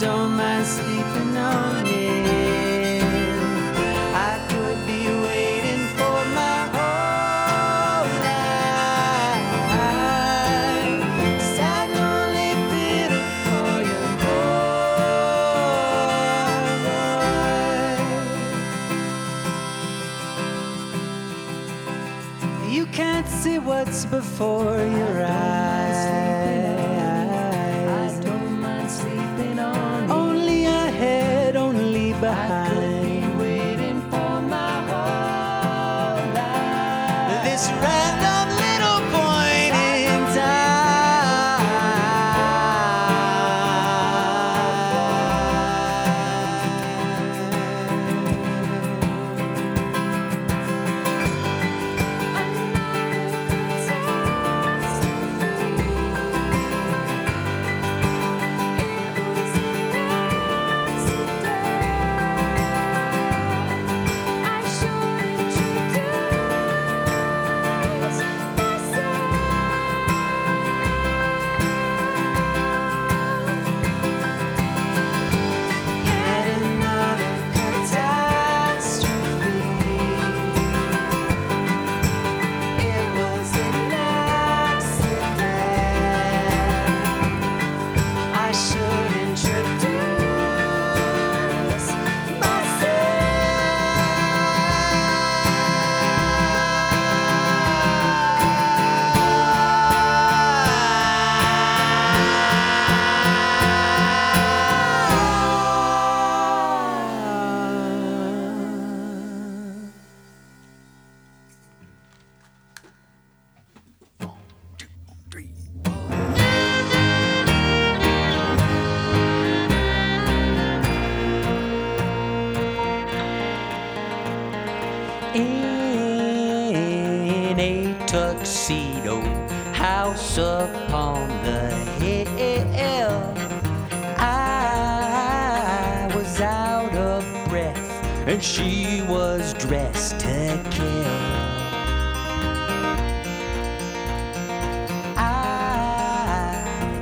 don't mind sleeping on it. I could be waiting for my whole life. Sad, lonely, bitter for your boy. You can't see what's before your eyes.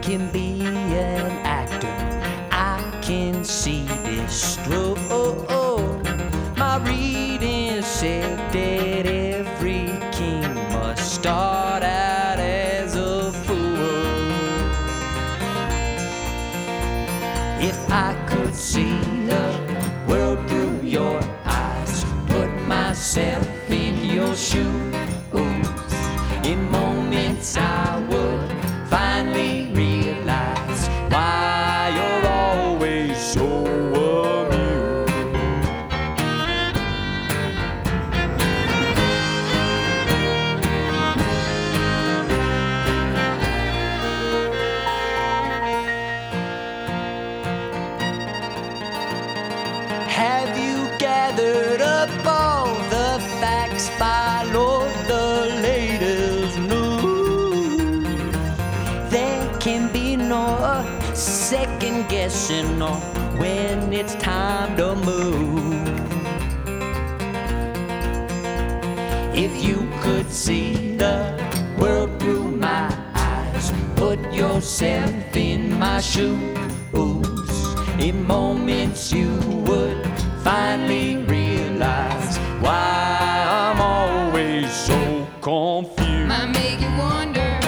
can be an actor. I can see this stroke. My reading said. when it's time to move. If you could see the world through my eyes, put yourself in my shoes. In moments you would finally realize why I'm always so confused. Might make you wonder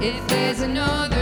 if there's another.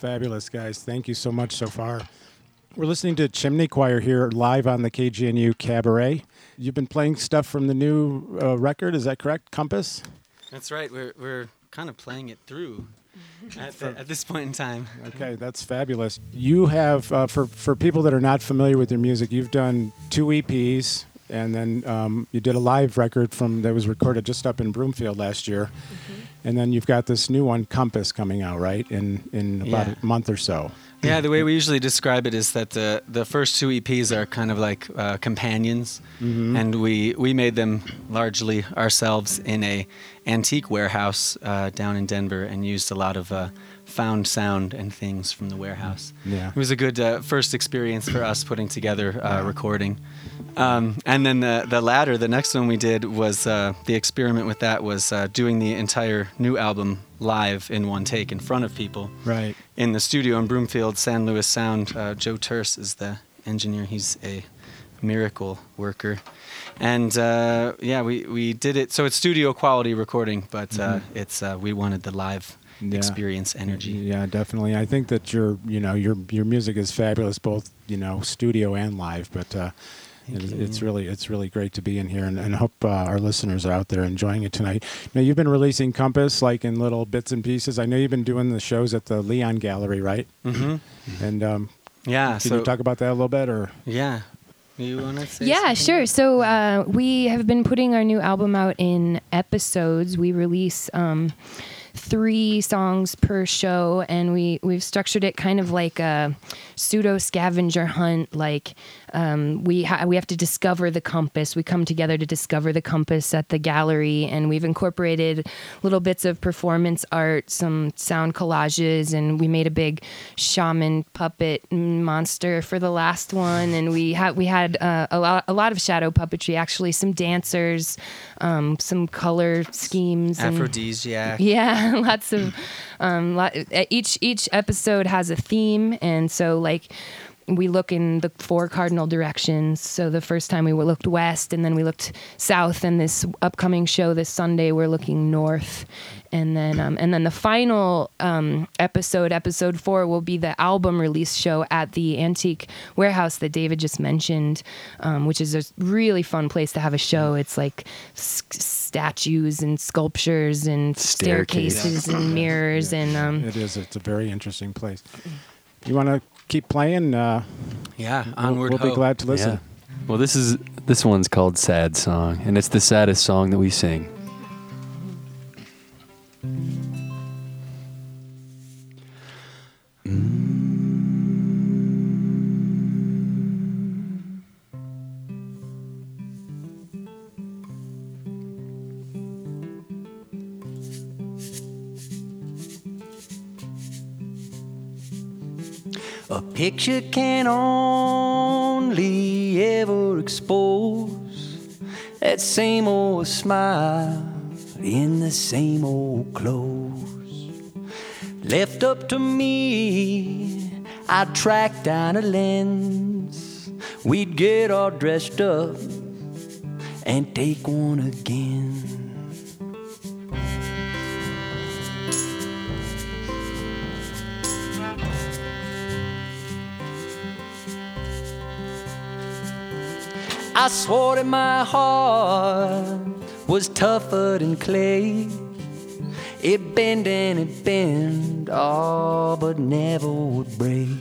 Fabulous, guys. Thank you so much so far. We're listening to Chimney Choir here live on the KGNU Kabaret. You've been playing stuff from the new uh, record, is that correct? Compass? That's right. We're we're kind of playing it through at, the, at this point in time. Okay, that's fabulous. You have, uh, for, for people that are not familiar with your music, you've done two EPs, and then um, you did a live record from that was recorded just up in Broomfield last year. And then you've got this new one, Compass, coming out, right, in, in about Yeah. a month or so. Yeah, the way we usually describe it is that the the first two EPs are kind of like uh, companions, and we we made them largely ourselves in a antique warehouse uh, down in Denver, and used a lot of uh, found sound and things from the warehouse. Yeah. It was a good uh, first experience for us putting together uh, recording. Um, and then the, the latter, the next one we did was uh, the experiment with that was uh, doing the entire new album live in one take in front of people Right. in the studio in Broomfield, San Luis Sound. Uh, Joe Terse is the engineer. He's a miracle worker. And uh, yeah, we, we did it. So it's studio quality recording, but uh, it's uh, we wanted the live Yeah. experience energy. Yeah, definitely. I think that your, you know, your your music is fabulous, both you know, studio and live. But uh, Thank it's, really it's really great to be in here, and, and hope uh, our listeners are out there enjoying it tonight. Now, you've been releasing Compass like in little bits and pieces. I know you've been doing the shows at the Leon Gallery, right? Mm-hmm. And um, Yeah. can so you talk about that a little bit, or yeah. You want to say? Yeah, something? sure. So uh, we have been putting our new album out in episodes. We release um, three songs per show, and we we've structured it kind of like a pseudo scavenger hunt. Like um, we ha- we have to discover the compass. We come together to discover the compass at the gallery, and we've incorporated little bits of performance art, some sound collages, and we made a big shaman puppet monster for the last one, and we had we had uh, a lot a lot of shadow puppetry. Actually, some dancers, um, some color schemes, and- Aphrodisiac. yeah, lots of um, lot, each each episode has a theme, and so like we look in the four cardinal directions. So the first time we looked west, and then we looked south, and this upcoming show this Sunday we're looking north, and then um, and then the final um, episode, episode four, will be the album release show at the Antique Warehouse that David just mentioned, um, which is a really fun place to have a show. It's like s- statues and sculptures and Staircase. staircases and mirrors and um, it is? It's a very interesting place. You want to keep playing? Uh, Yeah. we'll- Onward. we'll be glad to listen. Yeah. Well, this is this one's called "Sad Song," and it's the saddest song that we sing. A picture can only ever expose that same old smile in the same old clothes. Left up to me, I'd track down a lens. We'd get all dressed up and take one again. I swore that my heart was tougher than clay. It bend and it bend, oh, but never would break.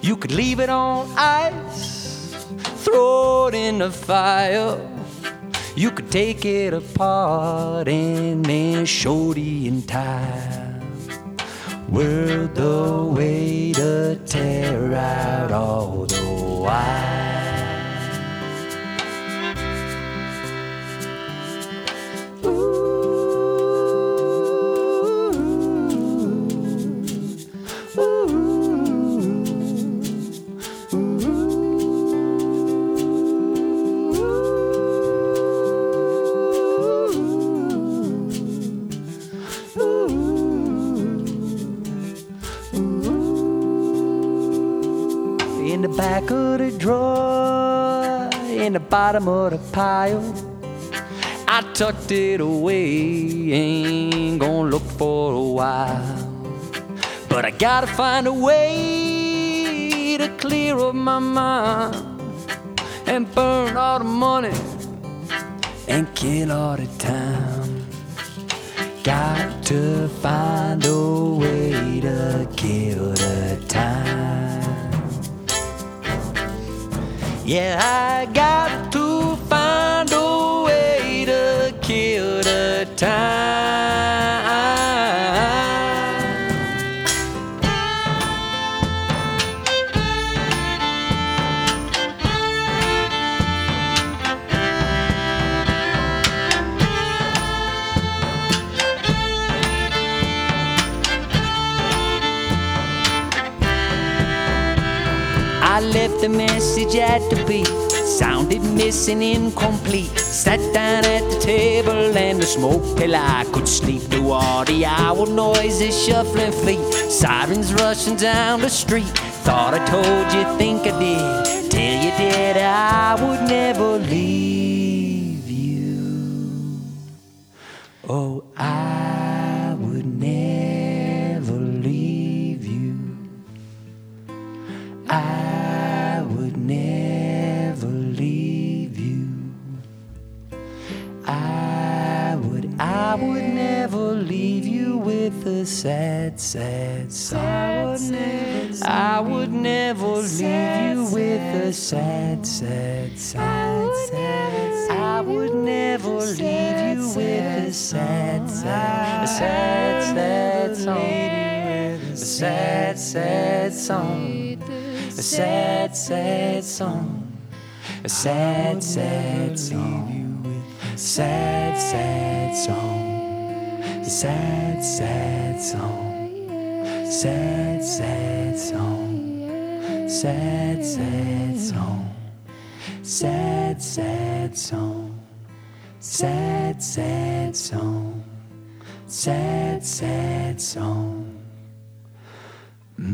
You could leave it on ice, throw it in the fire. You could take it apart and then show the entire world the way to tear out all the wire. The back drawer, in the bottom of the pile, I tucked it away, ain't gonna look for a while. But I gotta find a way to clear up my mind and burn all the money and kill all the time. Got to find a way to kill the time. Yeah, I got to find a way to kill the time. Left the message at the beat. Sounded missing, incomplete. Sat down at the table and the smoke till I could sleep. Through all the hour noises, shuffling feet, sirens rushing down the street. Thought I told you, think I did. Till you did, I would never leave you. Oh, I a sad, sad song. I would never leave you with a sad, sad song. I would never leave you with a sad, sad, a sad, sad song. A sad, sad song. A sad, sad song. A sad, sad song. Sad, sad song. Sad, sad song. Sad, sad song. Sad, sad song. Sad, sad song. Sad, sad song. Sad, sad song. Are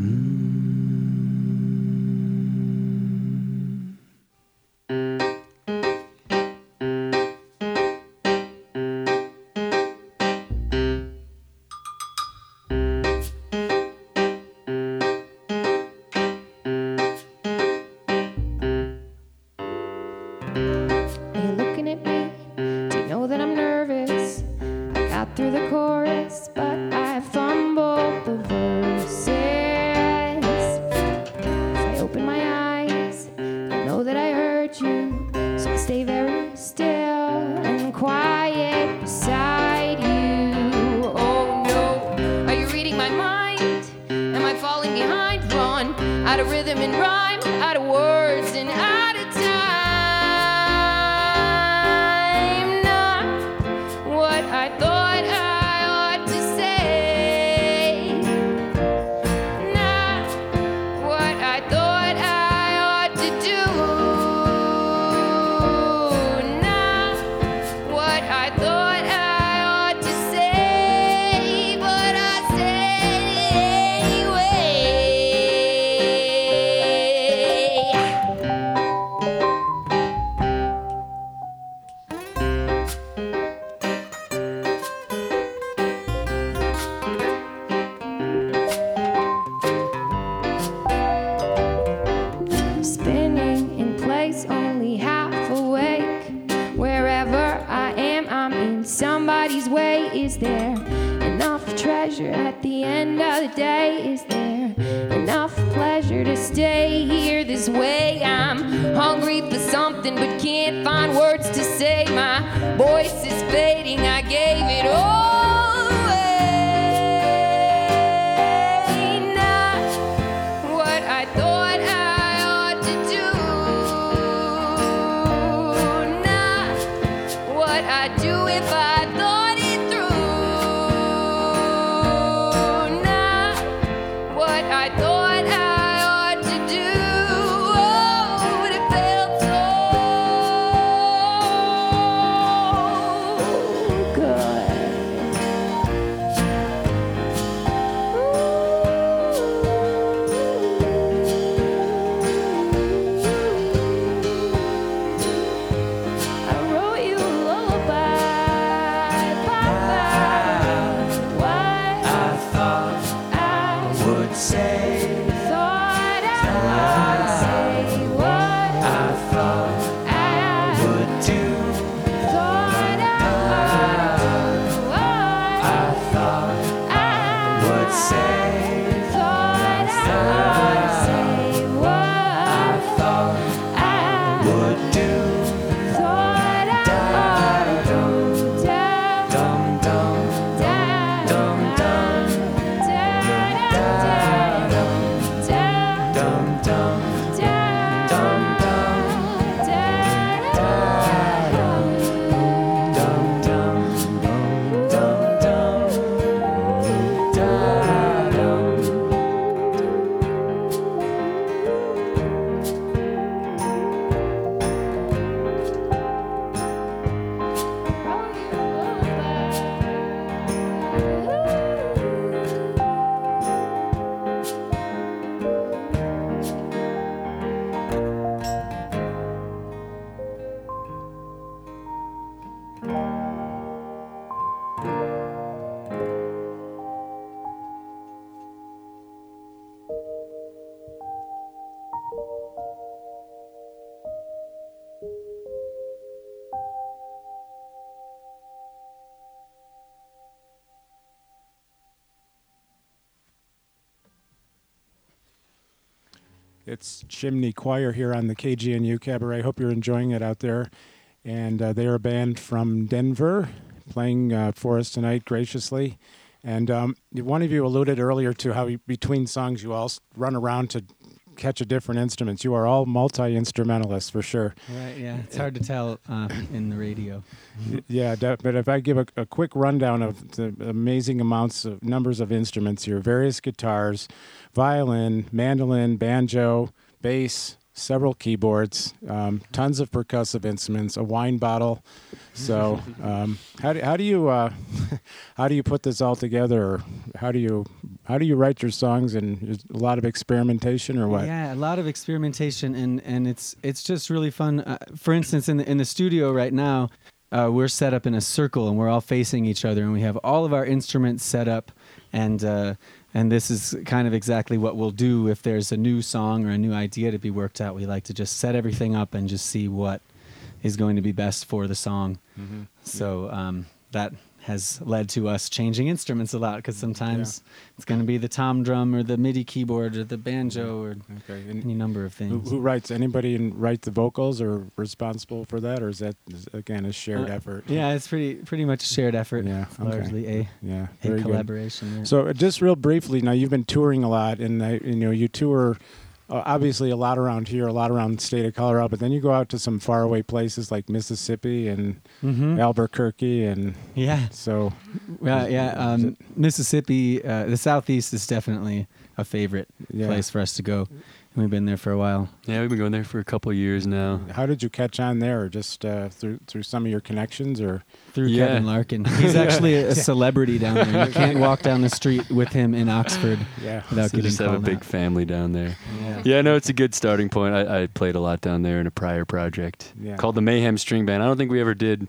dumb. It's Chimney Choir here on the KGNU Kabaret. Hope you're enjoying it out there. And uh, they are a band from Denver playing uh, for us tonight graciously. And um, one of you alluded earlier to how you, between songs you all run around to catch a different instruments. You are all multi instrumentalists for sure. Right. Yeah. It's hard to tell uh, in the radio. Yeah, but if I give a, a quick rundown of the amazing amounts of numbers of instruments here various guitars, violin, mandolin, banjo, bass, several keyboards, um, tons of percussive instruments, a wine bottle. So, um, how do, how do you uh, how do you put this all together? Or how do you how do you write your songs? And a lot of experimentation, or what? Yeah, a lot of experimentation, and and it's it's just really fun. Uh, for instance, in the in the studio right now, uh, we're set up in a circle, and we're all facing each other, and we have all of our instruments set up, and uh, and this is kind of exactly what we'll do if there's a new song or a new idea to be worked out. We like to just set everything up and just see what is going to be best for the song. So um, that has led to us changing instruments a lot because sometimes it's going to be the tom drum or the MIDI keyboard or the banjo or Okay. Any number of things. who writes? Anybody in, write the vocals or responsible for that, or is that again a shared Uh, effort? Yeah, it's pretty pretty much a shared effort. Yeah, okay. largely a Yeah, a collaboration. yeah. So uh, just real briefly, now you've been touring a lot, and uh, you know you tour uh, obviously a lot around here, a lot around the state of Colorado, but then you go out to some faraway places like Mississippi and Mhm. Albuquerque, and yeah, so yeah, yeah. Um, Mississippi, uh, the southeast is definitely a favorite yeah. place for us to go, we've been there for a while. Yeah, we've been going there for a couple of years now. How did you catch on there? Or just uh, through through some of your connections, or Through Yeah. Kevin Larkin, he's actually a, a celebrity down there. You can't walk down the street with him in Oxford yeah, without So getting just have a big out. family down there. Yeah. Yeah, no, it's a good starting point. I, I played a lot down there in a prior project Yeah. called the Mayhem String Band. I don't think we ever did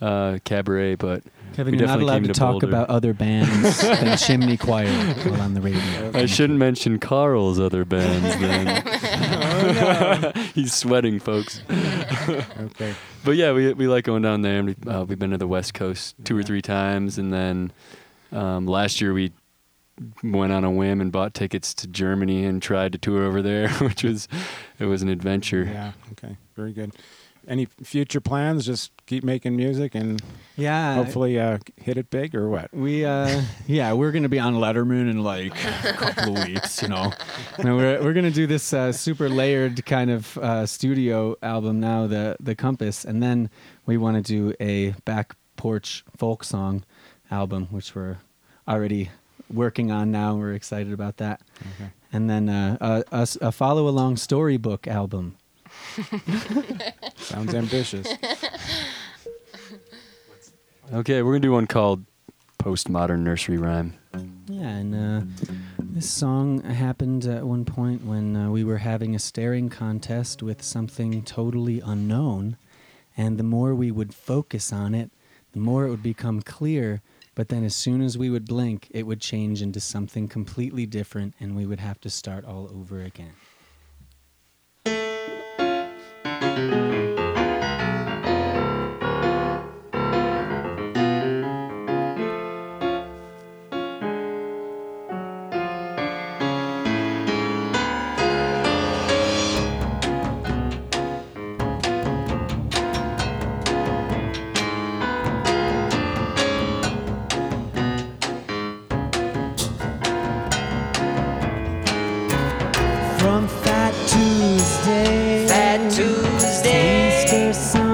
uh, Kabaret, but Kevin, We you're not allowed to to talk about other bands than Chimney Choir while on the radio. I shouldn't mention Carl's other bands then. He's sweating, folks. okay, But yeah, we we like going down there, and we, uh, we've been to the West Coast two or three times, and then um, last year we went on a whim and bought tickets to Germany and tried to tour over there, which was it was an adventure. yeah, okay, very good. Any future plans? Just keep making music and Yeah, hopefully uh, hit it big, or what? We uh yeah, we're gonna be on Letterman in like a couple of weeks, you know. And we're we're gonna do this uh, super layered kind of uh, studio album now, the the Compass, and then we want to do a back porch folk song album, which we're already working on now. We're excited about that, Okay. and then uh, a follow along storybook album. Sounds ambitious. Okay, we're gonna do one called Postmodern Nursery Rhyme. Yeah, and uh, this song happened at one point when uh, we were having a staring contest with something totally unknown, and the more we would focus on it, the more it would become clear. But then, as soon as we would blink, it would change into something completely different, and we would have to start all over again. From Fat Yes.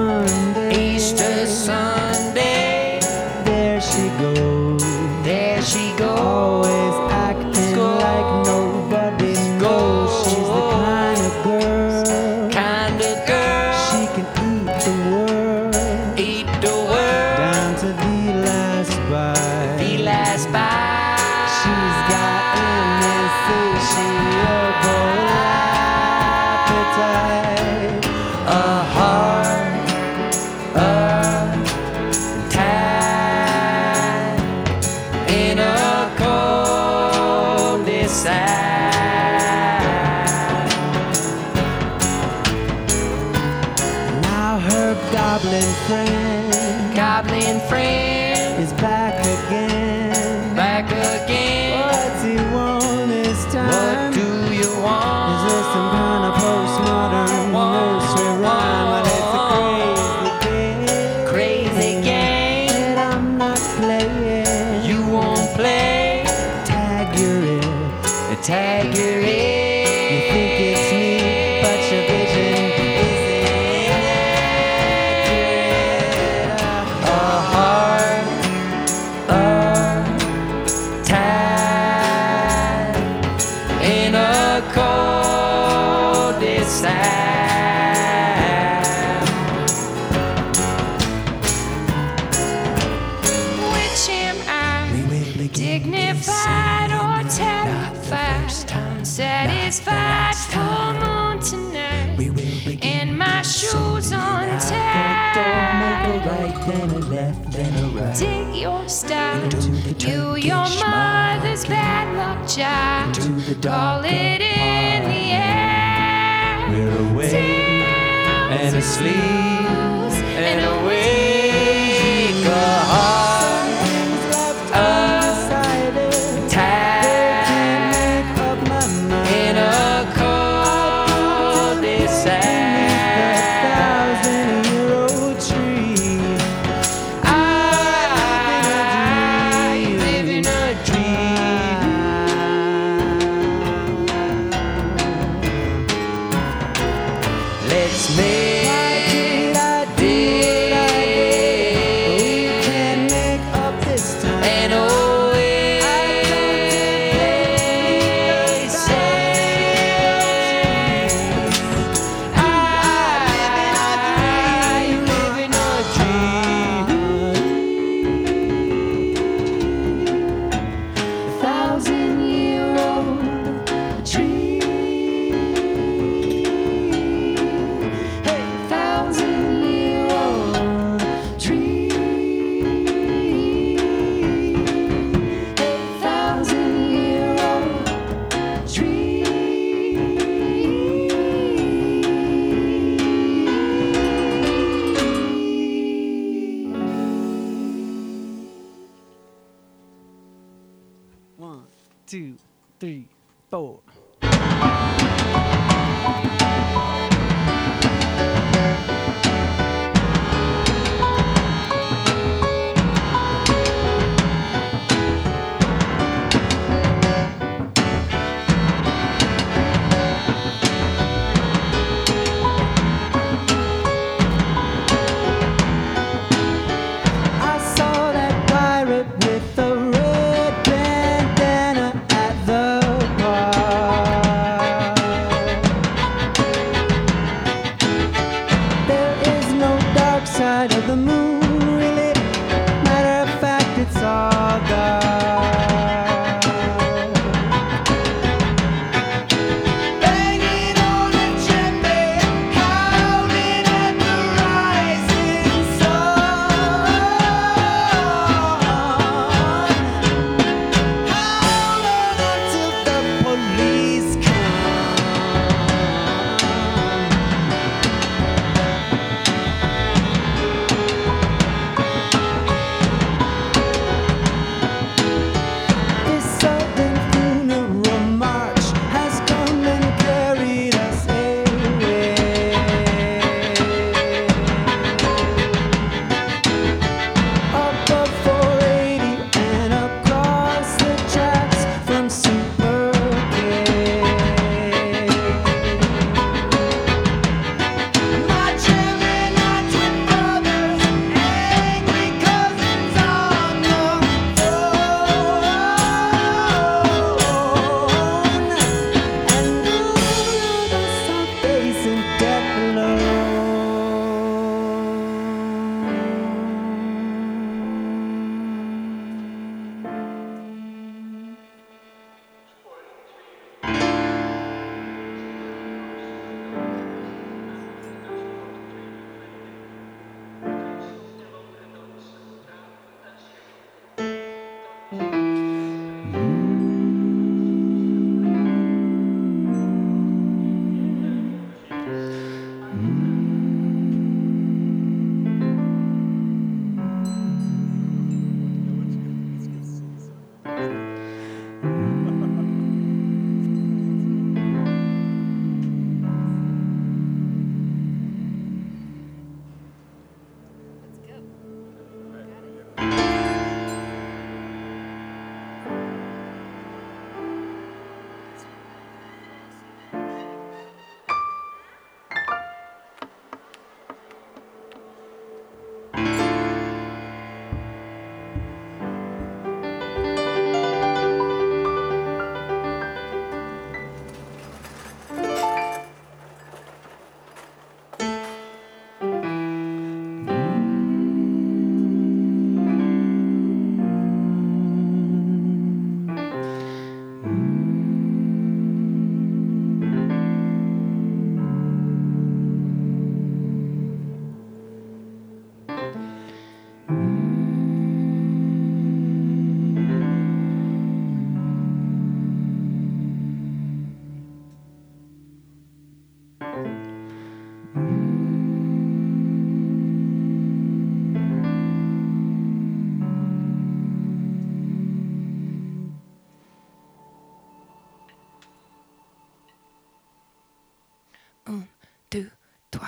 Trois,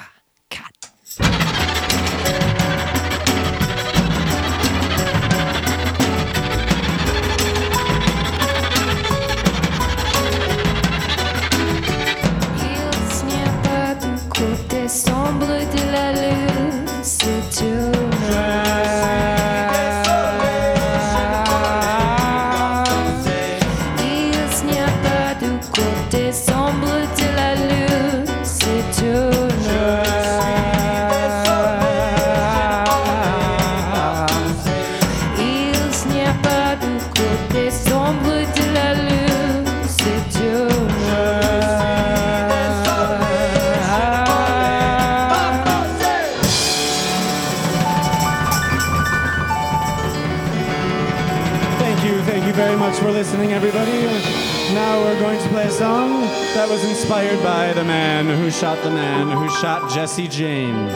quatre. Il n'y a pas de côté sombre de la lune, c'est Il the man who shot the man who shot Jesse James.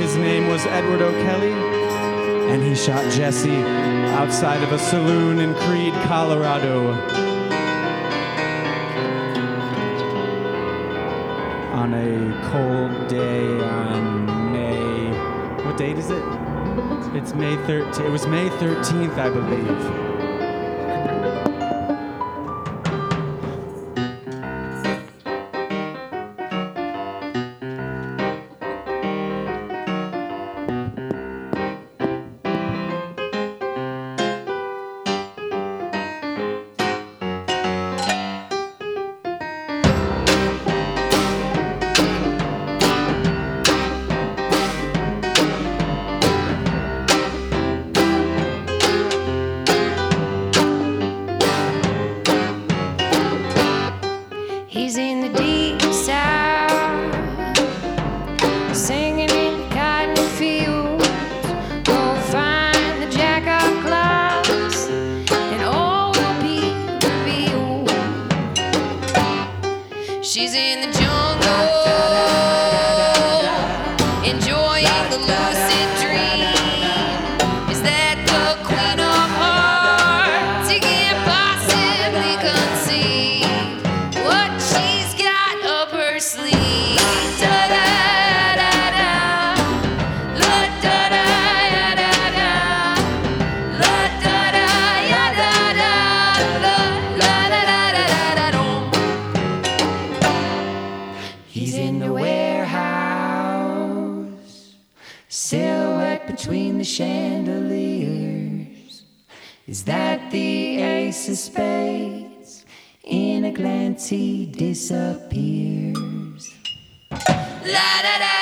His name was Edward O'Kelly, and he shot Jesse outside of a saloon in Creede, Colorado. On a cold day on May. What date is it? It's May 13th. It was May 13th, I believe. He disappears. La da da